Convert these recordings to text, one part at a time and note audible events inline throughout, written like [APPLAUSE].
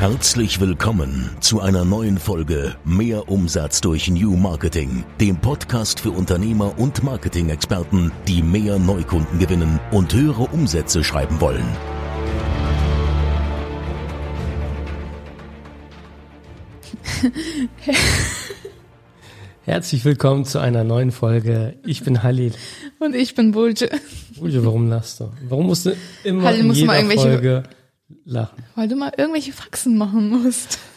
Herzlich willkommen zu einer neuen Folge Mehr Umsatz durch New Marketing, dem Podcast für Unternehmer und Marketing-Experten, die mehr Neukunden gewinnen und höhere Umsätze schreiben wollen. Herzlich willkommen zu einer neuen Folge. Ich bin Halil. Und ich bin Bulje. Bulje, warum lachst du? Warum musst du immer Halil, in jeder mal irgendwelche- Folge lachen? Weil du mal irgendwelche Faxen machen musst. [LAUGHS]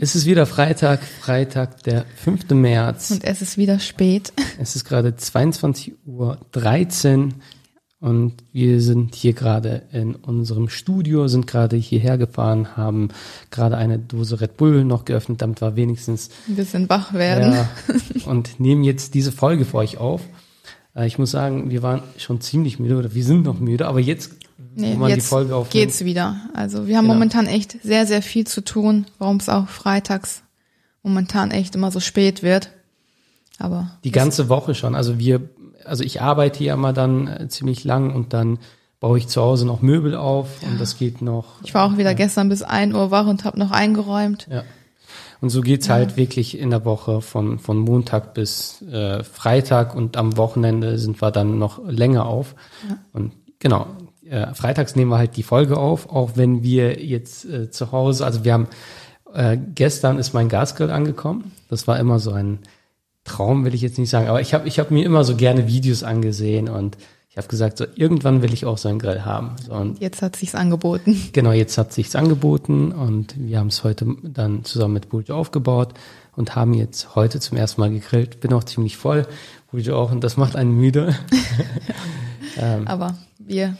Es ist wieder Freitag, Freitag, der 5. März. Und es ist wieder spät. Es ist gerade 22.13 Uhr und wir sind hier gerade in unserem Studio, sind gerade hierher gefahren, haben gerade eine Dose Red Bull noch geöffnet, damit wir wenigstens Ein bisschen wach werden. Ja, und nehmen jetzt diese Folge für euch auf. Äh, Ich muss sagen, wir waren schon ziemlich müde oder wir sind noch müde, aber jetzt, Nee, wo man die jetzt Folge aufnimmt, geht's wieder. Also wir haben Genau. momentan echt sehr, sehr viel zu tun, warum es auch freitags momentan echt immer so spät wird. Aber die ganze Woche schon. Also wir, also ich arbeite ja immer dann äh, ziemlich lang und dann baue ich zu Hause noch Möbel auf und das geht noch. ich war auch wieder gestern bis 1 Uhr wach und habe noch eingeräumt. Ja. Und so geht's halt wirklich in der Woche von, von Montag bis äh, Freitag und am Wochenende sind wir dann noch länger auf. Und genau, äh, freitags nehmen wir halt die Folge auf, auch wenn wir jetzt äh, zu Hause, also wir haben, äh, gestern ist mein Gasgrill angekommen. Das war immer so ein Traum, will ich jetzt nicht sagen, aber ich habe ich hab mir immer so gerne Videos angesehen und ich habe gesagt, so irgendwann will ich auch so einen Grill haben. So, und Jetzt hat sich's angeboten. Genau, jetzt hat sich's angeboten und wir haben es heute dann zusammen mit Buljo aufgebaut und haben jetzt heute zum ersten Mal gegrillt. Bin auch ziemlich voll, Buljo auch und das macht einen müde. [LAUGHS] [LAUGHS] Ähm. Aber wir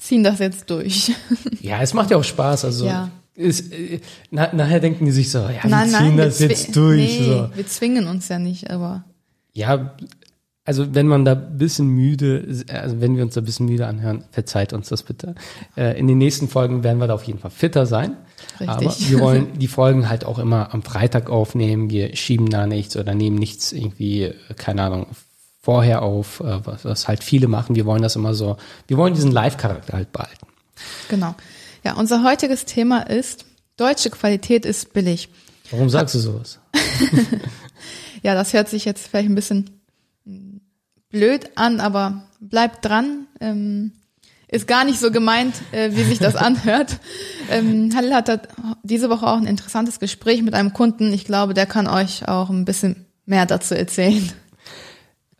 ziehen das jetzt durch. [LAUGHS] Ja, es macht ja auch Spaß. Also Ja. ist, äh, na, nachher denken die sich so, ja, wir nein, ziehen nein, das wir jetzt durch. Nee, So. wir zwingen uns ja nicht, aber Ja, also wenn man da ein bisschen müde, also wenn wir uns da ein bisschen müde anhören, verzeiht uns das bitte. Äh, in den nächsten Folgen werden wir da auf jeden Fall fitter sein. Richtig. Aber wir wollen die Folgen halt auch immer am Freitag aufnehmen. Wir schieben da nichts oder nehmen nichts irgendwie, äh, keine Ahnung, vorher auf, äh, was, was halt viele machen. Wir wollen das immer so, wir wollen diesen Live-Charakter halt behalten. genau. Ja, unser heutiges Thema ist, deutsche Qualität ist billig. Warum sagst du sowas? [LAUGHS] Ja, das hört sich jetzt vielleicht ein bisschen blöd an, aber bleibt dran. Ähm, ist gar nicht so gemeint, äh, wie sich das [LAUGHS] anhört. Ähm, Halil hatte diese Woche auch ein interessantes Gespräch mit einem Kunden. Ich glaube, der kann euch auch ein bisschen mehr dazu erzählen.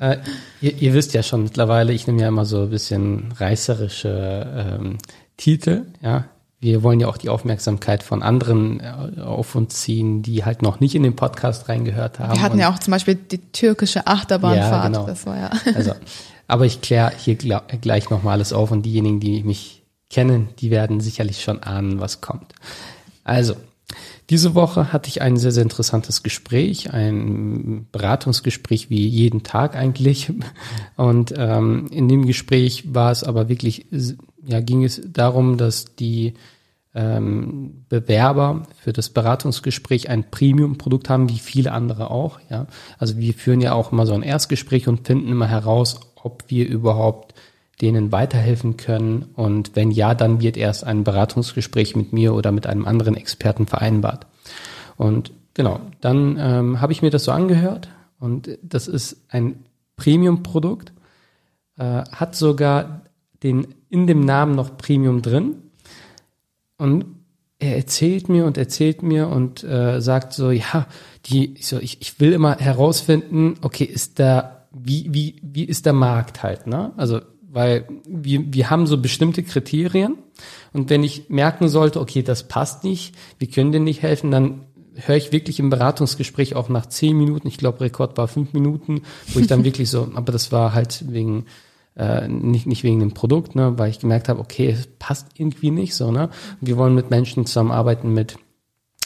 Äh, ihr, ihr wisst ja schon mittlerweile, ich nehme ja immer so ein bisschen reißerische ähm, Titel, ja. Wir wollen ja auch die Aufmerksamkeit von anderen äh, auf uns ziehen, die halt noch nicht in den Podcast reingehört haben. Wir hatten ja auch zum Beispiel die türkische Achterbahnfahrt. Ja, genau. Das war ja. [LAUGHS] Also, aber ich kläre hier gleich nochmal alles auf und diejenigen, die mich kennen, die werden sicherlich schon ahnen, was kommt. Also, diese Woche hatte ich ein sehr, sehr interessantes Gespräch, ein Beratungsgespräch wie jeden Tag eigentlich. Und ähm, in dem Gespräch war es aber wirklich, ja, ging es darum, dass die ähm, Bewerber für das Beratungsgespräch ein Premium-Produkt haben, wie viele andere auch. Ja, also wir führen ja auch immer so ein Erstgespräch und finden immer heraus, ob wir überhaupt denen weiterhelfen können. Und wenn ja, dann wird erst ein Beratungsgespräch mit mir oder mit einem anderen Experten vereinbart. Und genau, dann ähm, habe ich mir das so angehört und das ist ein Premium-Produkt, äh, hat sogar den in dem Namen noch Premium drin. Und er erzählt mir und erzählt mir und äh, sagt so, ja, die, ich so, ich, ich will immer herausfinden, okay, ist da, wie, wie, wie ist der Markt halt, ne? Also, weil wir, wir haben so bestimmte Kriterien und wenn ich merken sollte, okay, das passt nicht, wir können dir nicht helfen, dann höre ich wirklich im Beratungsgespräch auch nach zehn Minuten, ich glaube, Rekord war fünf Minuten, wo ich dann [LAUGHS] wirklich so, aber das war halt wegen, äh, nicht, nicht wegen dem Produkt, ne, weil ich gemerkt habe, okay, es passt irgendwie nicht so, ne? Wir wollen mit Menschen zusammenarbeiten mit,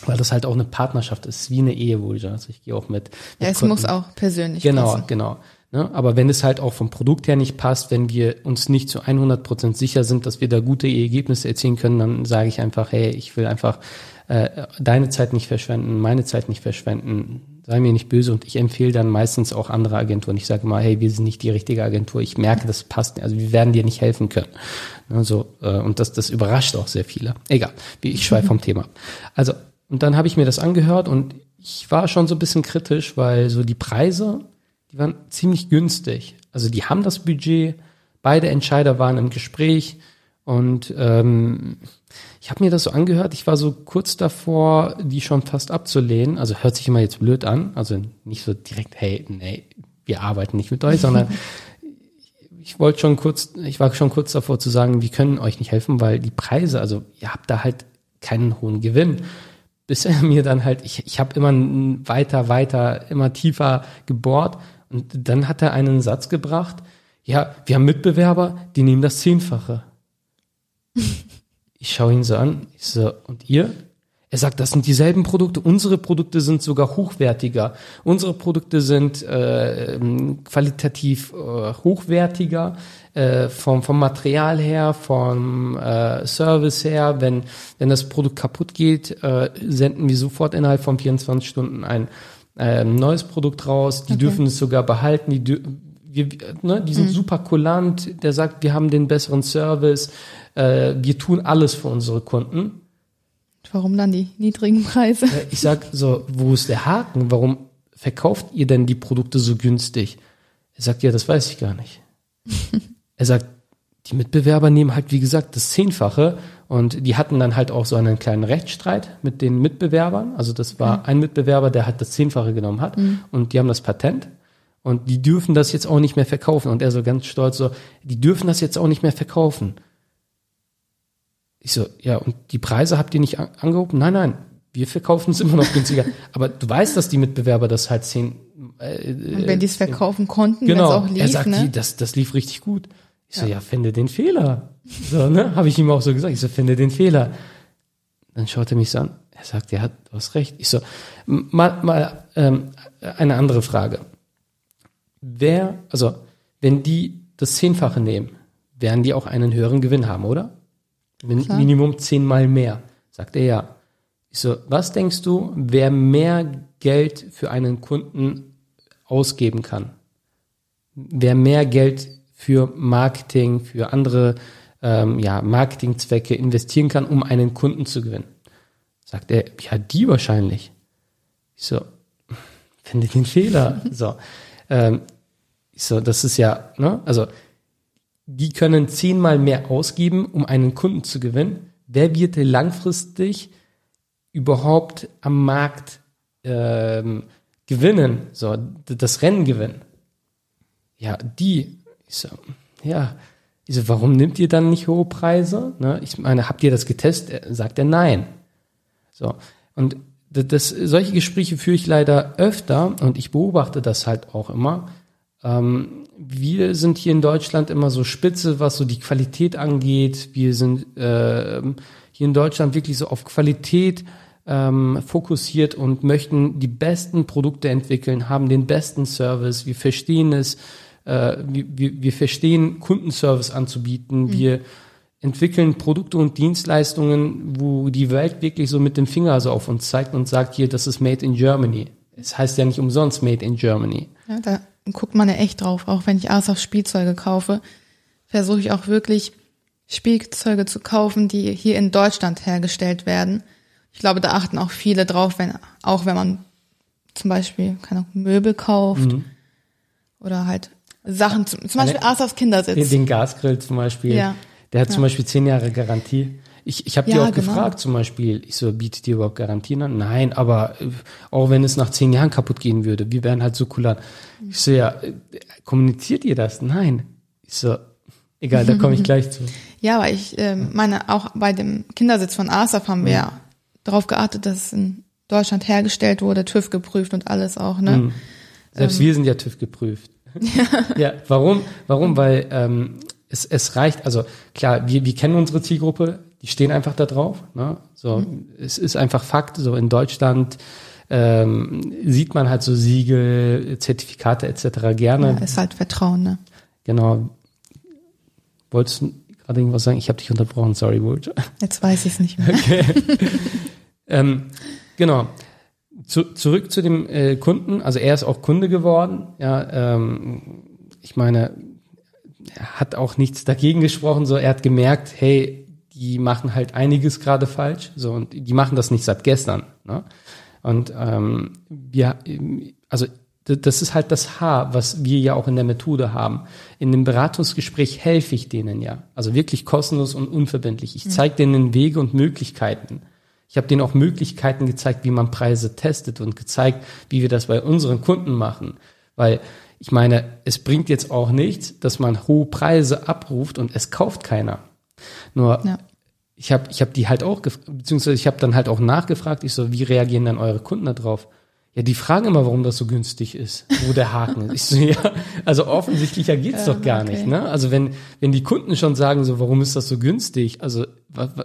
weil das halt auch eine Partnerschaft ist, wie eine Ehe wohl. Also ich gehe auch mit. mit Ja, es Kunden- muss auch persönlich Genau, passen. genau. Ne? Aber wenn es halt auch vom Produkt her nicht passt, wenn wir uns nicht zu 100 Prozent sicher sind, dass wir da gute Ergebnisse erzielen können, dann sage ich einfach, hey, ich will einfach äh, deine Zeit nicht verschwenden, meine Zeit nicht verschwenden. sei mir nicht böse und ich empfehle dann meistens auch andere Agenturen. Ich sage mal, hey, wir sind nicht die richtige Agentur. Ich merke, das passt, also wir werden dir nicht helfen können. Also, äh, und das, das überrascht auch sehr viele. Egal, ich schweife vom Thema. Also, und dann habe ich mir das angehört und ich war schon so ein bisschen kritisch, weil so die Preise, die waren ziemlich günstig. Also die haben das Budget, beide Entscheider waren im Gespräch und ähm, ich habe mir das so angehört, ich war so kurz davor, die schon fast abzulehnen. Also hört sich immer jetzt blöd an, also nicht so direkt, hey, nee, wir arbeiten nicht mit euch, sondern [LAUGHS] ich wollte schon kurz, ich war schon kurz davor zu sagen, wir können euch nicht helfen, weil die Preise, also ihr habt da halt keinen hohen Gewinn. Bis er mir dann halt, ich, ich habe immer weiter, weiter, immer tiefer gebohrt und dann hat er einen Satz gebracht, ja, wir haben Mitbewerber, die nehmen das Zehnfache. Ich schaue ihn so an, ich so, und ihr? Er sagt, das sind dieselben Produkte. Unsere Produkte sind sogar hochwertiger. Unsere Produkte sind äh, qualitativ äh, hochwertiger äh, vom, vom Material her, vom äh, Service her. Wenn, wenn das Produkt kaputt geht, äh, senden wir sofort innerhalb von 24 Stunden ein äh, neues Produkt raus. Die okay. dürfen es sogar behalten. Die, wir, ne, die sind mhm. super kulant. Der sagt, wir haben den besseren Service äh, wir tun alles für unsere Kunden. Warum dann die niedrigen Preise? Ich sag so, wo ist der Haken? Warum verkauft ihr denn die Produkte so günstig? Er sagt, ja, das weiß ich gar nicht. [LAUGHS] er sagt, die Mitbewerber nehmen halt, wie gesagt, das Zehnfache und die hatten dann halt auch so einen kleinen Rechtsstreit mit den Mitbewerbern. Also das war mhm. ein Mitbewerber, der halt das Zehnfache genommen hat mhm. und die haben das Patent und die dürfen das jetzt auch nicht mehr verkaufen. Und er so ganz stolz so, die dürfen das jetzt auch nicht mehr verkaufen. Ich so, ja, und die Preise habt ihr nicht angehoben? Nein, nein, wir verkaufen es immer noch günstiger. [LAUGHS] Aber du weißt, dass die Mitbewerber das halt zehn. Äh, und wenn die es verkaufen konnten, genau, auch lief, er sagt, ne? die, das, das lief richtig gut. Ich so, ja, finde den Fehler. So, ne, habe ich ihm auch so gesagt. Ich so, finde den Fehler. Dann schaut er mich so an. Er sagt, ja, du hast recht. Ich so, mal, mal ähm, eine andere Frage. Wer, also, wenn die das Zehnfache nehmen, werden die auch einen höheren Gewinn haben, oder? Min Klar. Minimum zehnmal mehr. Sagt er ja. Ich so, was denkst du, wer mehr Geld für einen Kunden ausgeben kann? Wer mehr Geld für Marketing, für andere ähm, ja, Marketingzwecke investieren kann, um einen Kunden zu gewinnen? Sagt er, ja, die wahrscheinlich. Ich so, finde den Fehler. [LAUGHS] so, ähm, ich so, das ist ja, ne, also die können zehnmal mehr ausgeben, um einen Kunden zu gewinnen. Wer wird langfristig überhaupt am Markt ähm, gewinnen, so das Rennen gewinnen? Ja, die. Ich so, ja. Ich so, warum nimmt ihr dann nicht hohe Preise? Ne? Ich meine, habt ihr das getestet? Sagt er nein. So und das, solche Gespräche führe ich leider öfter und ich beobachte das halt auch immer. Ähm, wir sind hier in Deutschland immer so spitze, was so die Qualität angeht. Wir sind äh, hier in Deutschland wirklich so auf Qualität ähm, fokussiert und möchten die besten Produkte entwickeln, haben den besten Service. Wir verstehen es, äh, wir, wir, wir verstehen Kundenservice anzubieten. Mhm. Wir entwickeln Produkte und Dienstleistungen, wo die Welt wirklich so mit dem Finger so auf uns zeigt und sagt hier, das ist Made in Germany. Es heißt ja nicht umsonst Made in Germany. Ja, da guckt man ja echt drauf. Auch wenn ich Asos Spielzeuge kaufe, versuche ich auch wirklich Spielzeuge zu kaufen, die hier in Deutschland hergestellt werden. Ich glaube, da achten auch viele drauf, wenn, auch wenn man zum Beispiel keine Möbel kauft mhm. oder halt Sachen, zum, zum Beispiel Asos Kindersitz. Den, Gasgrill zum Beispiel. Ja. Der hat ja. zum Beispiel zehn Jahre Garantie. Ich, ich habe ja, die auch genau. gefragt zum Beispiel, ich so, bietet ihr überhaupt Garantien an? Nein, aber äh, auch wenn es nach zehn Jahren kaputt gehen würde, wir wären halt so kulant. Ich so, ja, äh, kommuniziert ihr das? Nein. Ich so, egal, da komme ich [LAUGHS] gleich zu. Ja, aber ich äh, meine, auch bei dem Kindersitz von ASAP haben wir ja, ja darauf geachtet, dass es in Deutschland hergestellt wurde, TÜV geprüft und alles auch, ne? Mhm. Selbst ähm, wir sind ja TÜV geprüft. Ja. [LAUGHS] ja, warum? Warum? Weil ähm, es, es reicht, also klar, wir, wir kennen unsere Zielgruppe, die stehen einfach da drauf. Ne? So, mhm. es ist einfach Fakt. So in Deutschland ähm, sieht man halt so Siegel, Zertifikate etc. gerne. Ja, ist halt Vertrauen, ne? Genau. Wolltest du gerade irgendwas sagen? Ich habe dich unterbrochen, sorry, Wult. Jetzt weiß ich es nicht mehr. Okay. [LAUGHS] ähm, genau. Zu, zurück zu dem äh, Kunden, also er ist auch Kunde geworden, ja, ähm, ich meine, er hat auch nichts dagegen gesprochen, so er hat gemerkt, hey, die machen halt einiges gerade falsch, so und die machen das nicht seit gestern, ne? Und ähm, wir, also das ist halt das H, was wir ja auch in der Methode haben. In dem Beratungsgespräch helfe ich denen ja, also wirklich kostenlos und unverbindlich. Ich zeige denen Wege und Möglichkeiten. Ich habe denen auch Möglichkeiten gezeigt, wie man Preise testet und gezeigt, wie wir das bei unseren Kunden machen. Weil ich meine, es bringt jetzt auch nichts, dass man hohe Preise abruft und es kauft keiner. Nur ja. ich habe ich hab die halt auch, beziehungsweise ich habe dann halt auch nachgefragt, ich so, wie reagieren dann eure Kunden darauf? Ja, die fragen immer, warum das so günstig ist, wo der Haken ist. So, ja, also offensichtlicher geht's ähm, doch gar okay. nicht. Ne? Also wenn, wenn die Kunden schon sagen, so, warum ist das so günstig? Also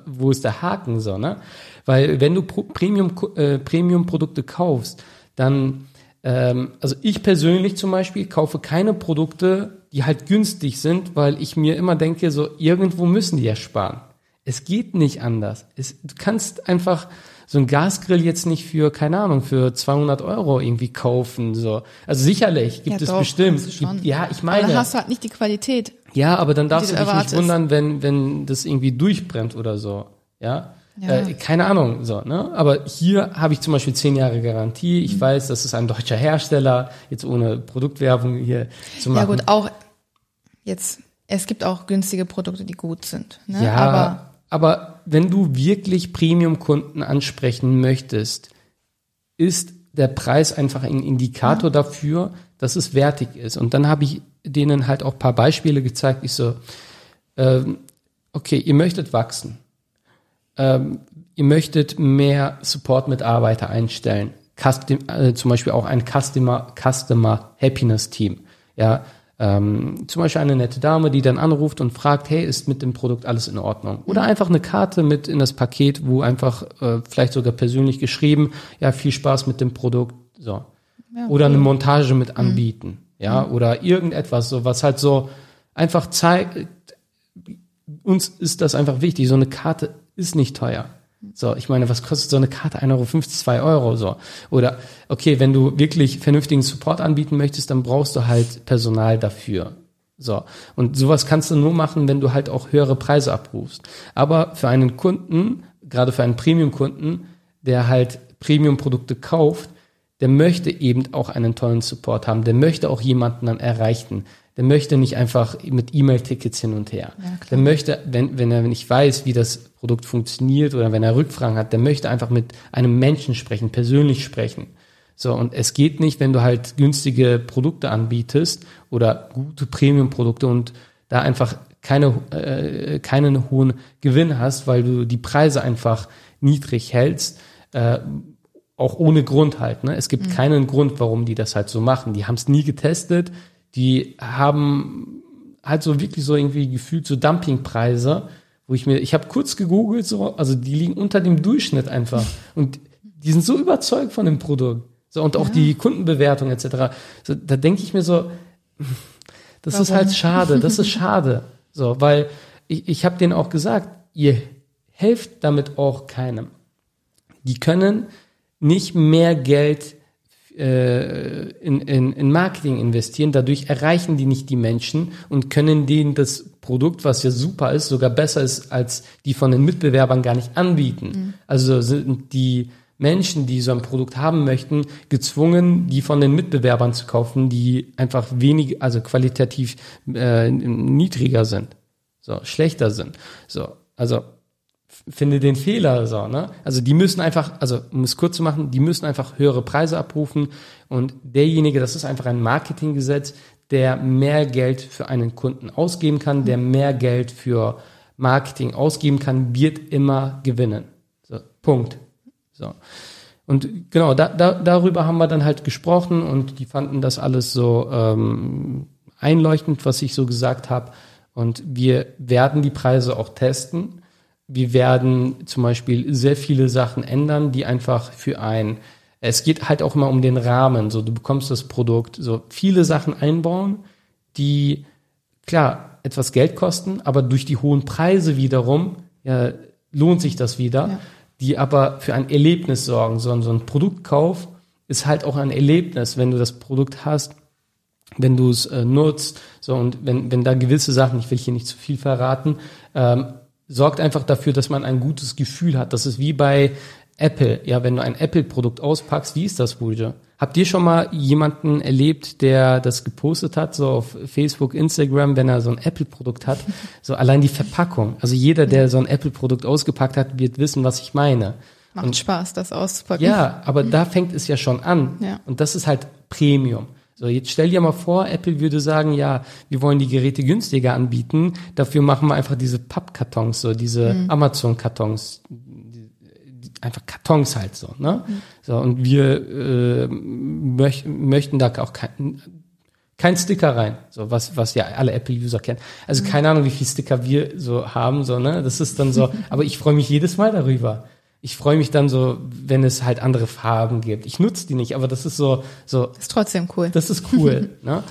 wo ist der Haken so? Ne? Weil wenn du Premium, äh, Premium-Produkte kaufst, dann, ähm, also ich persönlich zum Beispiel kaufe keine Produkte, die halt günstig sind, weil ich mir immer denke, so irgendwo müssen die ja sparen. Es geht nicht anders. Es, du kannst einfach so ein Gasgrill jetzt nicht für, keine Ahnung, für 200 Euro irgendwie kaufen. So. Also sicherlich gibt ja, es doch, bestimmt. Gibt, ja, ich meine. Aber dann hast du halt nicht die Qualität. Ja, aber dann darfst du dich erwartest. nicht wundern, wenn, wenn das irgendwie durchbrennt oder so. Ja. Ja. Äh, keine Ahnung, so, ne? Aber hier habe ich zum Beispiel zehn Jahre Garantie. Ich mhm. weiß, das ist ein deutscher Hersteller, jetzt ohne Produktwerbung hier zu machen. Ja gut, auch jetzt, es gibt auch günstige Produkte, die gut sind. Ne? Ja, aber aber wenn du wirklich Premium-Kunden ansprechen möchtest, ist der Preis einfach ein Indikator dafür, dass es wertig ist. Und dann habe ich denen halt auch paar Beispiele gezeigt. Ich so, ähm, okay, ihr möchtet wachsen. Ähm, ihr möchtet mehr Support-Mitarbeiter einstellen. Custom, äh, zum Beispiel auch ein Customer, Customer Happiness Team. Ja, ähm, zum Beispiel eine nette Dame, die dann anruft und fragt, hey, ist mit dem Produkt alles in Ordnung? Oder mhm. einfach eine Karte mit in das Paket, wo einfach äh, vielleicht sogar persönlich geschrieben, ja, viel Spaß mit dem Produkt, so. Ja, oder eine Montage mit mhm. anbieten, mhm. ja, mhm. oder irgendetwas, so was halt so einfach zeigt, uns ist das einfach wichtig. So eine Karte ist nicht teuer. So, ich meine, was kostet so eine Karte? 1,50 Euro, 2 Euro, so. Oder, okay, wenn du wirklich vernünftigen Support anbieten möchtest, dann brauchst du halt Personal dafür. So. Und sowas kannst du nur machen, wenn du halt auch höhere Preise abrufst. Aber für einen Kunden, gerade für einen Premium-Kunden, der halt Premium-Produkte kauft, der möchte eben auch einen tollen Support haben. Der möchte auch jemanden dann erreichen der möchte nicht einfach mit E-Mail-Tickets hin und her. Ja, der möchte, wenn, wenn er nicht weiß, wie das Produkt funktioniert oder wenn er Rückfragen hat, der möchte einfach mit einem Menschen sprechen, persönlich sprechen. So, und es geht nicht, wenn du halt günstige Produkte anbietest oder gute Premium-Produkte und da einfach keine, äh, keinen hohen Gewinn hast, weil du die Preise einfach niedrig hältst, äh, auch ohne Grund halt. Ne? Es gibt mhm. keinen Grund, warum die das halt so machen. Die haben es nie getestet, die haben halt so wirklich so irgendwie gefühlt so Dumpingpreise, wo ich mir, ich habe kurz gegoogelt, so, also die liegen unter dem Durchschnitt einfach. Und die sind so überzeugt von dem Produkt. So, und auch ja. die Kundenbewertung etc. So, da denke ich mir so, das Warum? ist halt schade, das ist schade. So, weil ich, ich habe denen auch gesagt, ihr helft damit auch keinem. Die können nicht mehr Geld äh, in, in, in Marketing investieren. Dadurch erreichen die nicht die Menschen und können denen das Produkt, was ja super ist, sogar besser ist, als die von den Mitbewerbern gar nicht anbieten. Mhm. Also sind die Menschen, die so ein Produkt haben möchten, gezwungen, die von den Mitbewerbern zu kaufen, die einfach wenig, also qualitativ äh, niedriger sind, so schlechter sind. So, also finde den Fehler so, ne? Also die müssen einfach, also um es kurz zu machen, die müssen einfach höhere Preise abrufen und derjenige, das ist einfach ein Marketinggesetz, der mehr Geld für einen Kunden ausgeben kann, der mehr Geld für Marketing ausgeben kann, wird immer gewinnen. So, Punkt. So. Und genau, da, da, darüber haben wir dann halt gesprochen und die fanden das alles so ähm, einleuchtend, was ich so gesagt habe. Und wir werden die Preise auch testen wir werden zum Beispiel sehr viele Sachen ändern, die einfach für ein, es geht halt auch immer um den Rahmen, so du bekommst das Produkt, so viele Sachen einbauen, die klar etwas Geld kosten, aber durch die hohen Preise wiederum ja, lohnt sich das wieder. Ja. die aber für ein Erlebnis sorgen. So, so ein Produktkauf ist halt auch ein Erlebnis, wenn du das Produkt hast, wenn du es äh, nutzt, so und wenn, wenn da gewisse Sachen, ich will hier nicht zu viel verraten, ähm, sorgt einfach dafür, dass man ein gutes Gefühl hat. Das ist wie bei Apple. Ja, wenn du ein Apple-Produkt auspackst, wie ist das, Bulge? Habt ihr schon mal jemanden erlebt, der das gepostet hat, so auf Facebook, Instagram, wenn er so ein Apple-Produkt hat? [LAUGHS] So allein die Verpackung. Also jeder, der so ein Apple-Produkt ausgepackt hat, wird wissen, was ich meine. Macht und, Spaß, das auszupacken. Ja, aber da [LAUGHS] fängt es ja schon an. Ja. Und das ist halt Premium. So, jetzt stell dir mal vor, Apple würde sagen, ja, wir wollen die Geräte günstiger anbieten, dafür machen wir einfach diese Pappkartons, so diese mhm. Amazon-Kartons, einfach Kartons halt so, ne? Mhm. So, und wir äh, möch, möchten da auch kein, kein Sticker rein, so was, was ja alle Apple-User kennen. Also mhm. keine Ahnung, wie viel Sticker wir so haben, so, ne? Das ist dann so, [LAUGHS] aber ich freue mich jedes Mal darüber ich freue mich dann so, wenn es halt andere Farben gibt. Ich nutze die nicht, aber das ist so, so. Das ist trotzdem cool. Das ist cool, [LAUGHS] ne?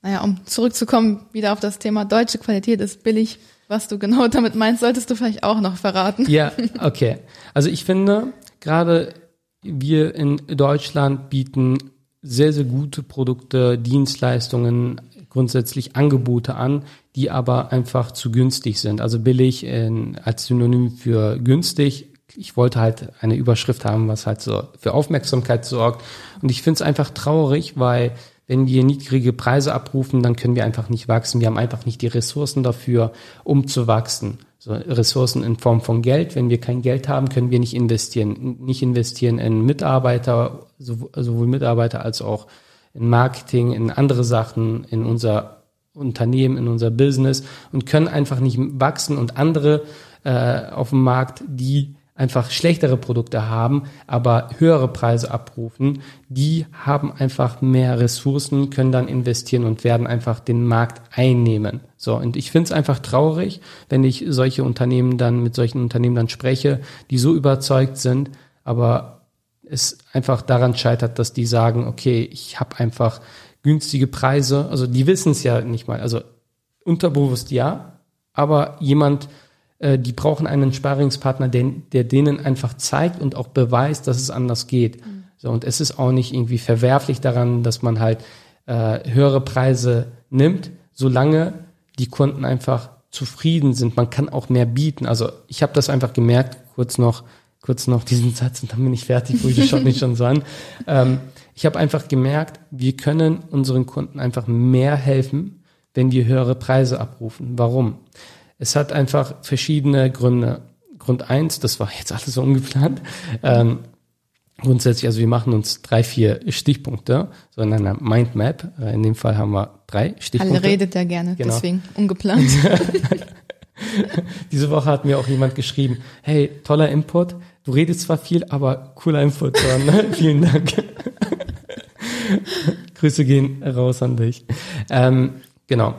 Naja, um zurückzukommen, wieder auf das Thema deutsche Qualität ist billig. Was du genau [LAUGHS] damit meinst, solltest du vielleicht auch noch verraten. Ja, okay. Also ich finde, gerade wir in Deutschland bieten sehr, sehr gute Produkte, Dienstleistungen, grundsätzlich Angebote an, die aber einfach zu günstig sind. Also billig in, als Synonym für günstig ich wollte halt eine Überschrift haben, was halt so für Aufmerksamkeit sorgt. Und ich finde es einfach traurig, weil wenn wir niedrige Preise abrufen, dann können wir einfach nicht wachsen. Wir haben einfach nicht die Ressourcen dafür, um zu wachsen. So Ressourcen in Form von Geld. Wenn wir kein Geld haben, können wir nicht investieren. Nicht investieren in Mitarbeiter, sowohl Mitarbeiter als auch in Marketing, in andere Sachen, in unser Unternehmen, in unser Business und können einfach nicht wachsen und andere äh, auf dem Markt, die einfach schlechtere Produkte haben, aber höhere Preise abrufen, die haben einfach mehr Ressourcen, können dann investieren und werden einfach den Markt einnehmen. So, und ich finde es einfach traurig, wenn ich solche Unternehmen dann mit solchen Unternehmen dann spreche, die so überzeugt sind, aber es einfach daran scheitert, dass die sagen, okay, ich habe einfach günstige Preise, also die wissen es ja nicht mal, also unterbewusst ja, aber jemand, äh, die brauchen einen Sparingspartner, der, der denen einfach zeigt und auch beweist, dass es anders geht. Mhm. So, und es ist auch nicht irgendwie verwerflich daran, dass man halt äh, höhere Preise nimmt, solange die Kunden einfach zufrieden sind. Man kann auch mehr bieten. Also ich habe das einfach gemerkt, kurz noch, kurz noch diesen Satz und dann bin ich fertig, wo ich schaut nicht schon [LAUGHS] so an. Ähm, ich habe einfach gemerkt, wir können unseren Kunden einfach mehr helfen, wenn wir höhere Preise abrufen. Warum? Es hat einfach verschiedene Gründe. Grund eins, das war jetzt alles so ungeplant. Ähm, grundsätzlich, also wir machen uns drei, vier Stichpunkte, so in einer Mindmap. Äh, in dem Fall haben wir drei Stichpunkte. Alle redet ja gerne, genau. deswegen ungeplant. [LAUGHS] Diese Woche hat mir auch jemand geschrieben, hey, toller Input, du redest zwar viel, aber cooler Input. So, ne? [LAUGHS] Vielen Dank. [LAUGHS] Grüße gehen raus an dich. Ähm, genau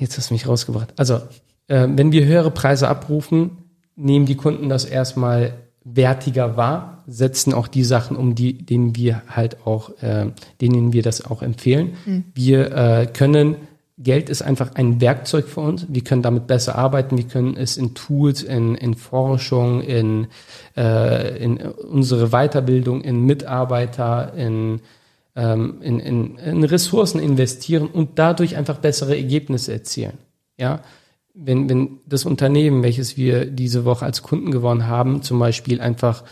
jetzt hast du mich rausgebracht. Also, äh, wenn wir höhere Preise abrufen, nehmen die Kunden das erstmal wertiger wahr, setzen auch die Sachen um, die, denen wir halt auch, äh, denen wir das auch empfehlen. Mhm. Wir äh, können, Geld ist einfach ein Werkzeug für uns. Wir können damit besser arbeiten. Wir können es in Tools, in, in Forschung, in, äh, in unsere Weiterbildung, in Mitarbeiter, in ähm, in, in, in Ressourcen investieren und dadurch einfach bessere Ergebnisse erzielen. Ja, wenn, wenn das Unternehmen, welches wir diese Woche als Kunden gewonnen haben, zum Beispiel einfach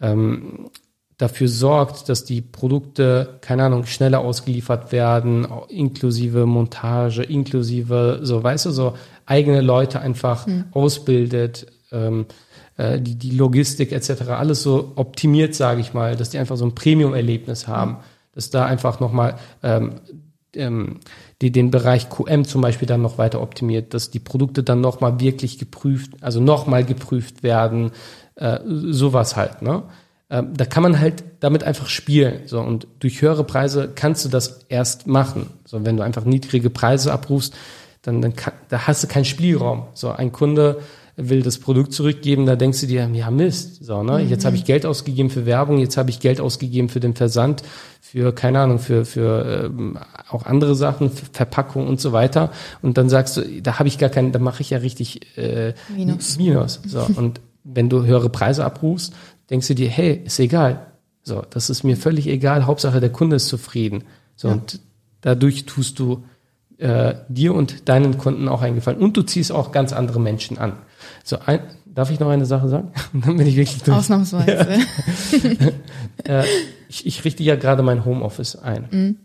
ähm, dafür sorgt, dass die Produkte, keine Ahnung, schneller ausgeliefert werden, inklusive Montage, inklusive, so, weißt du, so eigene Leute einfach hm. ausbildet, ähm, äh, die, die Logistik etc., alles so optimiert, sage ich mal, dass die einfach so ein Premium-Erlebnis haben. Hm dass da einfach nochmal ähm, ähm, die den Bereich QM zum Beispiel dann noch weiter optimiert, dass die Produkte dann nochmal wirklich geprüft, also nochmal geprüft werden, äh, sowas halt, ne? Ähm, da kann man halt damit einfach spielen. So, und durch höhere Preise kannst du das erst machen. So, wenn du einfach niedrige Preise abrufst, dann, dann kann, da hast du keinen Spielraum. So, ein Kunde will das Produkt zurückgeben, da denkst du dir, ja Mist, so, ne? Mhm. Jetzt habe ich Geld ausgegeben für Werbung, jetzt habe ich Geld ausgegeben für den Versand, für, keine Ahnung, für, für ähm, auch andere Sachen, für Verpackung und so weiter. Und dann sagst du, da habe ich gar keinen, da mache ich ja richtig äh, Minus. Minus. So, [LAUGHS] und wenn du höhere Preise abrufst, denkst du dir, hey, ist egal. So, das ist mir völlig egal. Hauptsache der Kunde ist zufrieden. So, ja. und dadurch tust du äh, dir und deinen Kunden auch einen Gefallen. Und du ziehst auch ganz andere Menschen an. So, ein, darf ich noch eine Sache sagen? [LAUGHS] Dann bin ich wirklich durch. Ausnahmsweise. Ja. [LAUGHS] äh, ich, ich richte ja gerade mein Homeoffice ein. Mhm.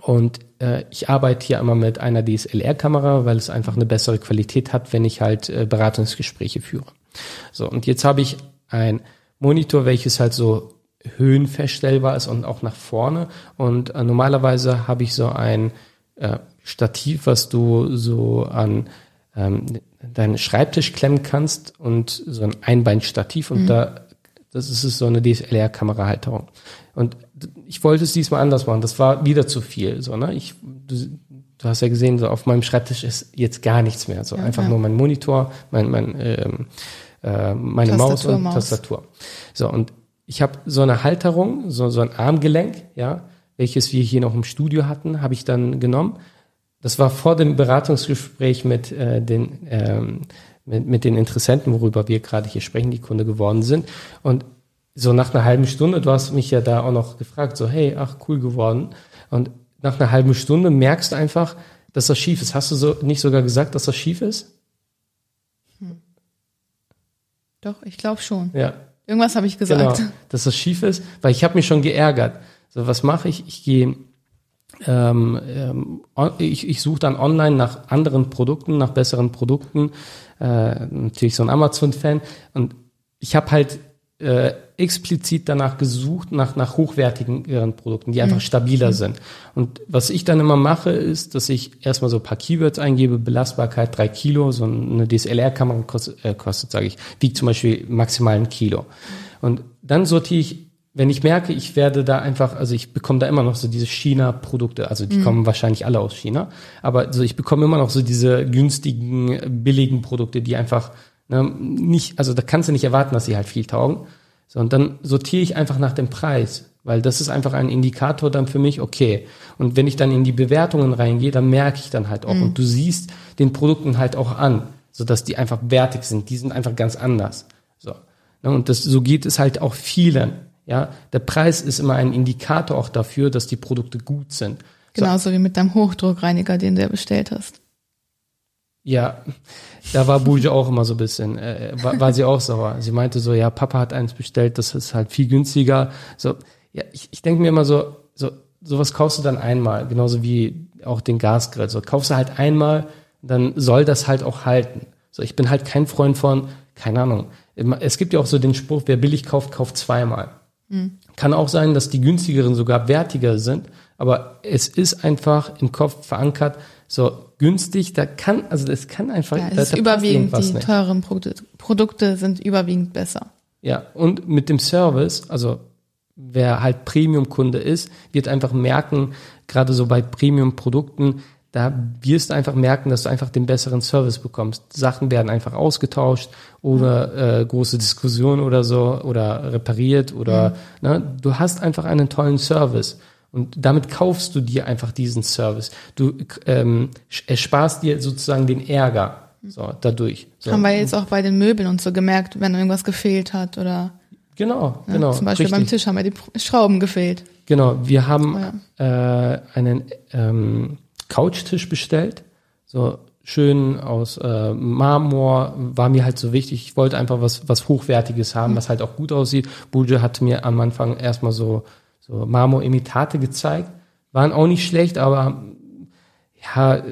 Und äh, ich arbeite hier immer mit einer DSLR-Kamera, weil es einfach eine bessere Qualität hat, wenn ich halt äh, Beratungsgespräche führe. So, und jetzt habe ich ein Monitor, welches halt so höhenfeststellbar ist und auch nach vorne. Und äh, normalerweise habe ich so ein äh, Stativ, was du so an ähm, deinen Schreibtisch klemmen kannst und so ein Einbeinstativ und mhm. da das ist so eine DSLR-Kamerahalterung. Und ich wollte es diesmal anders machen. Das war wieder zu viel. So, ne? ich, du, du hast ja gesehen, so auf meinem Schreibtisch ist jetzt gar nichts mehr. So ja, einfach ja. nur mein Monitor, mein, mein, ähm, äh, meine Tastatur, Maus und Maus. Tastatur. So, und ich habe so eine Halterung, so, so ein Armgelenk, ja, welches wir hier noch im Studio hatten, habe ich dann genommen. Das war vor dem Beratungsgespräch mit äh, den ähm, mit, mit den Interessenten, worüber wir gerade hier sprechen, die Kunde geworden sind. Und so nach einer halben Stunde, du hast mich ja da auch noch gefragt, so hey, ach cool geworden. Und nach einer halben Stunde merkst du einfach, dass das schief ist. Hast du so nicht sogar gesagt, dass das schief ist? Hm. Doch, ich glaube schon. Ja. Irgendwas habe ich gesagt. Genau, dass das schief ist, weil ich habe mich schon geärgert. So, was mache ich? Ich gehe, ähm, ähm, ich, ich suche dann online nach anderen Produkten, nach besseren Produkten. Äh, natürlich so ein Amazon-Fan. Und ich habe halt äh, explizit danach gesucht, nach, nach hochwertigen Produkten, die einfach mhm. stabiler mhm. sind. Und was ich dann immer mache, ist, dass ich erstmal so ein paar Keywords eingebe, Belastbarkeit drei Kilo, so eine DSLR-Kamera kostet, äh, kostet sage ich, wiegt zum Beispiel maximal ein Kilo. Und dann sortiere ich, wenn ich merke, ich werde da einfach, also ich bekomme da immer noch so diese China-Produkte, also die mhm. kommen wahrscheinlich alle aus China, aber so ich bekomme immer noch so diese günstigen, billigen Produkte, die einfach Ne, nicht, also da kannst du nicht erwarten, dass sie halt viel taugen. So, und dann sortiere ich einfach nach dem Preis, weil das ist einfach ein Indikator dann für mich, okay. Und wenn ich dann in die Bewertungen reingehe, dann merke ich dann halt auch. Mhm. Und du siehst den Produkten halt auch an, so dass die einfach wertig sind. Die sind einfach ganz anders. So. Ne, und das, so geht es halt auch vielen. Ja, der Preis ist immer ein Indikator auch dafür, dass die Produkte gut sind. Genauso so. wie mit deinem Hochdruckreiniger, den du ja bestellt hast. Ja, da war Buja auch immer so ein bisschen, äh, war, war sie auch sauer. Sie meinte so, ja, Papa hat eins bestellt, das ist halt viel günstiger. So, ja, ich, ich denke mir immer so, so, sowas kaufst du dann einmal, genauso wie auch den Gasgrill. So, kaufst du halt einmal, dann soll das halt auch halten. So, ich bin halt kein Freund von, keine Ahnung. Es gibt ja auch so den Spruch, wer billig kauft, kauft zweimal. Mhm. Kann auch sein, dass die günstigeren sogar wertiger sind, aber es ist einfach im Kopf verankert, so günstig, da kann, also das kann einfach. Ja, es da, ist da überwiegend, die nicht. teuren Produkte sind überwiegend besser. Ja, und mit dem Service, also wer halt Premium-Kunde ist, wird einfach merken, gerade so bei Premium-Produkten, da wirst du einfach merken, dass du einfach den besseren Service bekommst. Sachen werden einfach ausgetauscht oder äh, große Diskussionen oder so oder repariert oder mhm. ne, du hast einfach einen tollen Service. Und damit kaufst du dir einfach diesen Service. Du ähm, ersparst dir sozusagen den Ärger so, dadurch. So. Haben wir jetzt auch bei den Möbeln und so gemerkt, wenn irgendwas gefehlt hat oder. Genau, ja, genau. Zum Beispiel richtig. beim Tisch haben wir die Schrauben gefehlt. Genau, wir haben oh ja. äh, einen ähm, Couchtisch bestellt. So schön aus äh, Marmor war mir halt so wichtig. Ich wollte einfach was, was Hochwertiges haben, was halt auch gut aussieht. Buja hatte mir am Anfang erstmal so so Marmorimitate gezeigt. Waren auch nicht schlecht, aber ja,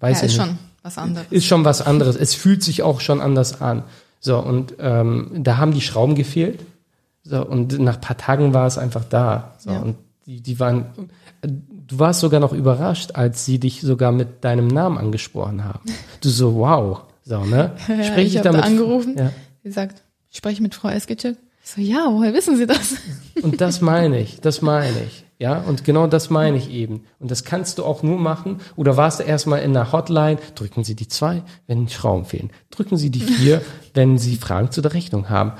weiß ja, ich ist nicht. schon was anderes. Ist schon was anderes. Es fühlt sich auch schon anders an. So, und ähm, da haben die Schrauben gefehlt. So, und nach paar Tagen war es einfach da. So, ja. und die, die waren, du warst sogar noch überrascht, als sie dich sogar mit deinem Namen angesprochen haben. Du so, wow. So, ne? [LAUGHS] Spreche ich, ich damit? Da angerufen. Ja. Sie sagt, ich spreche mit Frau Eskitschek. Ich so, ja, woher wissen Sie das? [LAUGHS] Und das meine ich, das meine ich. Ja, und genau das meine ich eben. Und das kannst du auch nur machen. Oder warst du erstmal in einer Hotline, drücken Sie die zwei, wenn Schrauben fehlen. Drücken Sie die vier, [LAUGHS] wenn Sie Fragen zu der Rechnung haben.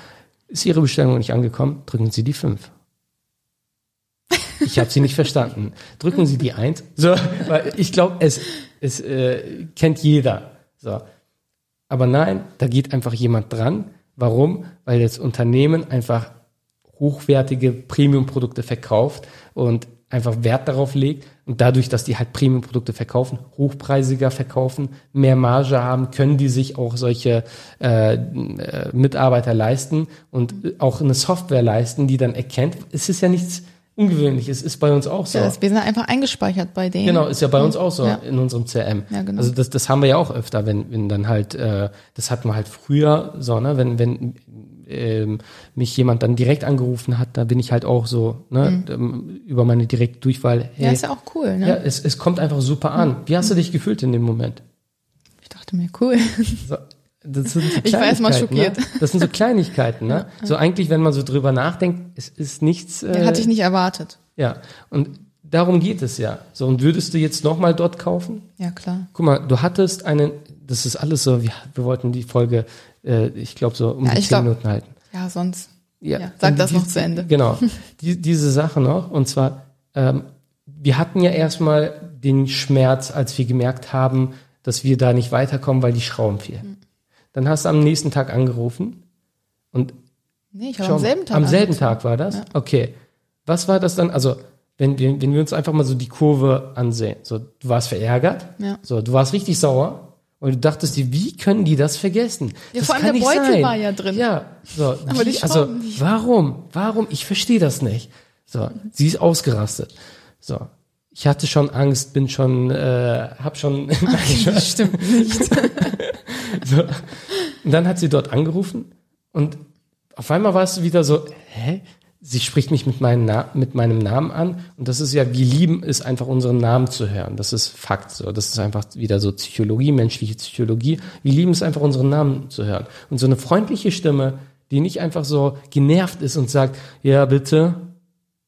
Ist Ihre Bestellung nicht angekommen? Drücken Sie die fünf. Ich habe Sie nicht verstanden. Drücken Sie die eins. So, weil ich glaube, es, es äh, kennt jeder. So. Aber nein, da geht einfach jemand dran Warum? Weil das Unternehmen einfach hochwertige Premium-Produkte verkauft und einfach Wert darauf legt und dadurch, dass die halt Premium-Produkte verkaufen, hochpreisiger verkaufen, mehr Marge haben, können die sich auch solche äh, äh, Mitarbeiter leisten und auch eine Software leisten, die dann erkennt, es ist ja nichts Ungewöhnliches, ist bei uns auch so. Ja, das, wir sind einfach eingespeichert bei denen. Genau, ist ja bei uns auch so Ja. in unserem CRM. Ja, genau. Also das, das haben wir ja auch öfter, wenn, wenn dann halt, äh, das hatten wir halt früher so, ne, wenn, wenn ähm, mich jemand dann direkt angerufen hat, da bin ich halt auch so, ne, ähm, über meine direkte Durchwahl, hey, Mhm. Ja, ist ja auch cool, ne? ja, es, es kommt einfach super an. Wie hast du dich gefühlt in dem Moment? Ich dachte mir, cool. So, das sind so Ich war erst mal Kleinigkeiten, schockiert. Ne? Das sind so Kleinigkeiten, ne? So eigentlich, wenn man so drüber nachdenkt, es ist nichts. Äh, Hatte ich nicht erwartet. Ja, und darum geht es ja. So, und würdest du jetzt nochmal dort kaufen? Ja, klar. Guck mal, du hattest einen, das ist alles so, wir, wir wollten die Folge, äh, ich glaube, so um Ja, die ich zehn glaub- Minuten halten. Ja, sonst. Ja, sag und das die- noch zu Ende. [LAUGHS] Genau, die, diese Sache noch. Und zwar, ähm, wir hatten ja erstmal den Schmerz, als wir gemerkt haben, dass wir da nicht weiterkommen, weil die Schrauben fehlen. Hm. Dann hast du am nächsten Tag angerufen und Nee, ich Schau am selben Tag. Am selben angerufen. Tag war das? Okay. Was war das dann? Also, wenn wir, wenn wir uns einfach mal so die Kurve ansehen. So, du warst verärgert. Ja. So, du warst richtig sauer. Und du dachtest dir, wie können die das vergessen? Ja, das vor allem der Beutel sein. war ja drin. Ja, so. [LAUGHS] Aber die also, Schrauben nicht. warum? Warum? Ich verstehe das nicht. So, sie ist ausgerastet. So. Ich hatte schon Angst, bin schon, äh, hab schon, [LAUGHS] Das stimmt nicht. [LAUGHS] [LAUGHS] so. Und dann hat sie dort angerufen und auf einmal war es wieder so, hä? Sie spricht mich mit, mit meinem Namen an und das ist ja, wir lieben es einfach unseren Namen zu hören. Das ist Fakt so. Das ist einfach wieder so Psychologie, menschliche Psychologie. Wir lieben es einfach unseren Namen zu hören. Und so eine freundliche Stimme, die nicht einfach so genervt ist und sagt, ja bitte,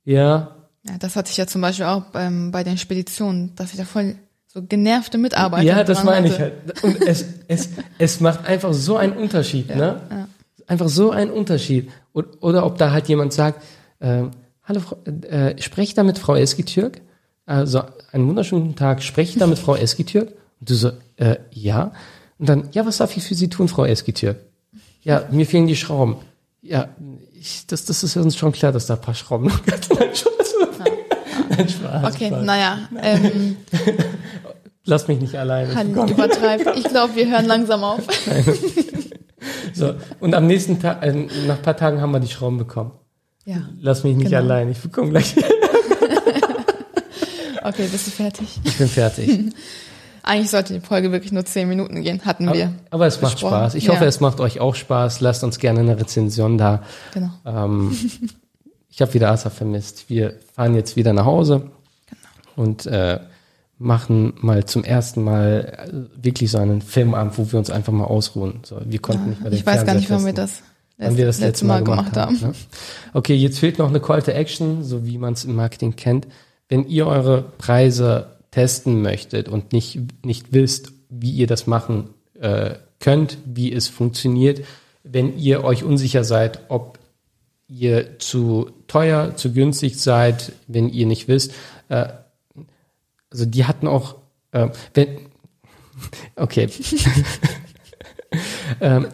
ja, Ja, das hatte ich ja zum Beispiel auch beim, bei den Speditionen, dass ich da voll so genervte Mitarbeiter Ja, das meine ich halt. Und es, es, es macht einfach so einen Unterschied, ne? Einfach so einen Unterschied. Und, oder ob da halt jemand sagt, ähm, hallo, Frau- äh, spreche ich da mit Frau Eskitürk? Also, einen wunderschönen Tag, spreche ich da mit Frau Eskitürk? Und du so, äh, ja. Und dann, ja, was darf ich für Sie tun, Frau Eskitürk? Ja, mir fehlen die Schrauben. Ja, ich, das, das ist uns schon klar, dass da ein paar Schrauben noch. [LAUGHS] [LAUGHS] Nein, Spaß. Okay, Spaß. naja, ähm, [LAUGHS] Lass mich nicht alleine. Komm. übertreibt. Ich glaube, wir hören langsam auf. [LAUGHS] So, und am nächsten Tag, äh, nach ein paar Tagen haben wir die Schrauben bekommen. Ja, Lass mich nicht Genau. allein, ich bekomme gleich. [LAUGHS] okay, bist du fertig? Ich bin fertig. [LAUGHS] Eigentlich sollte die Folge wirklich nur zehn Minuten gehen, hatten wir. Aber, aber es macht besprochen. Spaß. Ich Ja. hoffe, es macht euch auch Spaß. Lasst uns gerne eine Rezension da. Genau. Ähm, ich habe wieder Asa vermisst. Wir fahren jetzt wieder nach Hause Genau. und äh, machen mal zum ersten Mal äh, wirklich so einen Filmabend, wo wir uns einfach mal ausruhen. So, wir konnten nicht mehr den Ich weiß gar nicht, wann wir Fernseher das, wann wir das letzte Mal, gemacht, haben. haben. ne? Okay, jetzt fehlt noch eine Call to Action, so wie man es im Marketing kennt. Wenn ihr eure Preise testen möchtet und nicht, nicht wisst, wie ihr das machen äh, könnt, wie es funktioniert, wenn ihr euch unsicher seid, ob ihr zu teuer, zu günstig seid, wenn ihr nicht wisst, äh, also die hatten auch, äh, wenn, okay, [LAUGHS] ähm,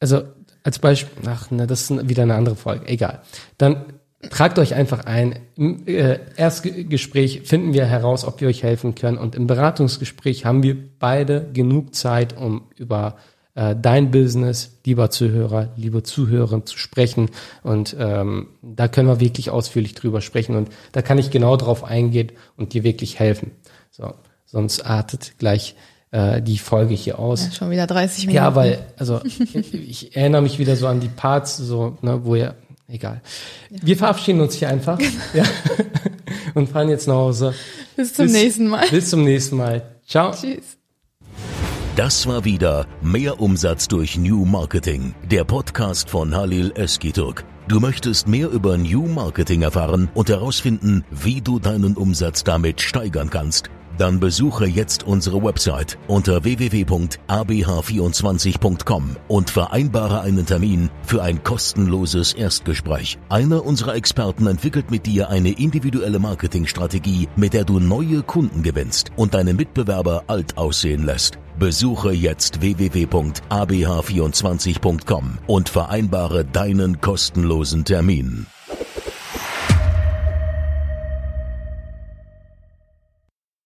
also als Beispiel, ach, ne, das ist wieder eine andere Folge, egal. Dann tragt euch einfach ein. Im äh, Erstgespräch finden wir heraus, ob wir euch helfen können. Und im Beratungsgespräch haben wir beide genug Zeit, um über äh, dein Business, lieber Zuhörer, liebe Zuhörer, zu sprechen. Und ähm, da können wir wirklich ausführlich drüber sprechen. Und da kann ich genau drauf eingehen und dir wirklich helfen. So, sonst artet gleich äh, die Folge hier aus. Ja, schon wieder 30 Minuten. Ja, weil, also ich, [LAUGHS] ich erinnere mich wieder so an die Parts, so, ne, wo ihr, egal. Wir verabschieden uns hier einfach [LAUGHS] ja, und fahren jetzt nach Hause. Bis zum bis- nächsten Mal. Bis zum nächsten Mal. Ciao. Tschüss. Das war wieder Mehr Umsatz durch New Marketing, der Podcast von Halil Eskiturk. Du möchtest mehr über New Marketing erfahren und herausfinden, wie du deinen Umsatz damit steigern kannst. Dann besuche jetzt unsere Website unter www.abh24.com und vereinbare einen Termin für ein kostenloses Erstgespräch. Einer unserer Experten entwickelt mit dir eine individuelle Marketingstrategie, mit der du neue Kunden gewinnst und deine Mitbewerber alt aussehen lässt. Besuche jetzt www.abh24.com und vereinbare deinen kostenlosen Termin.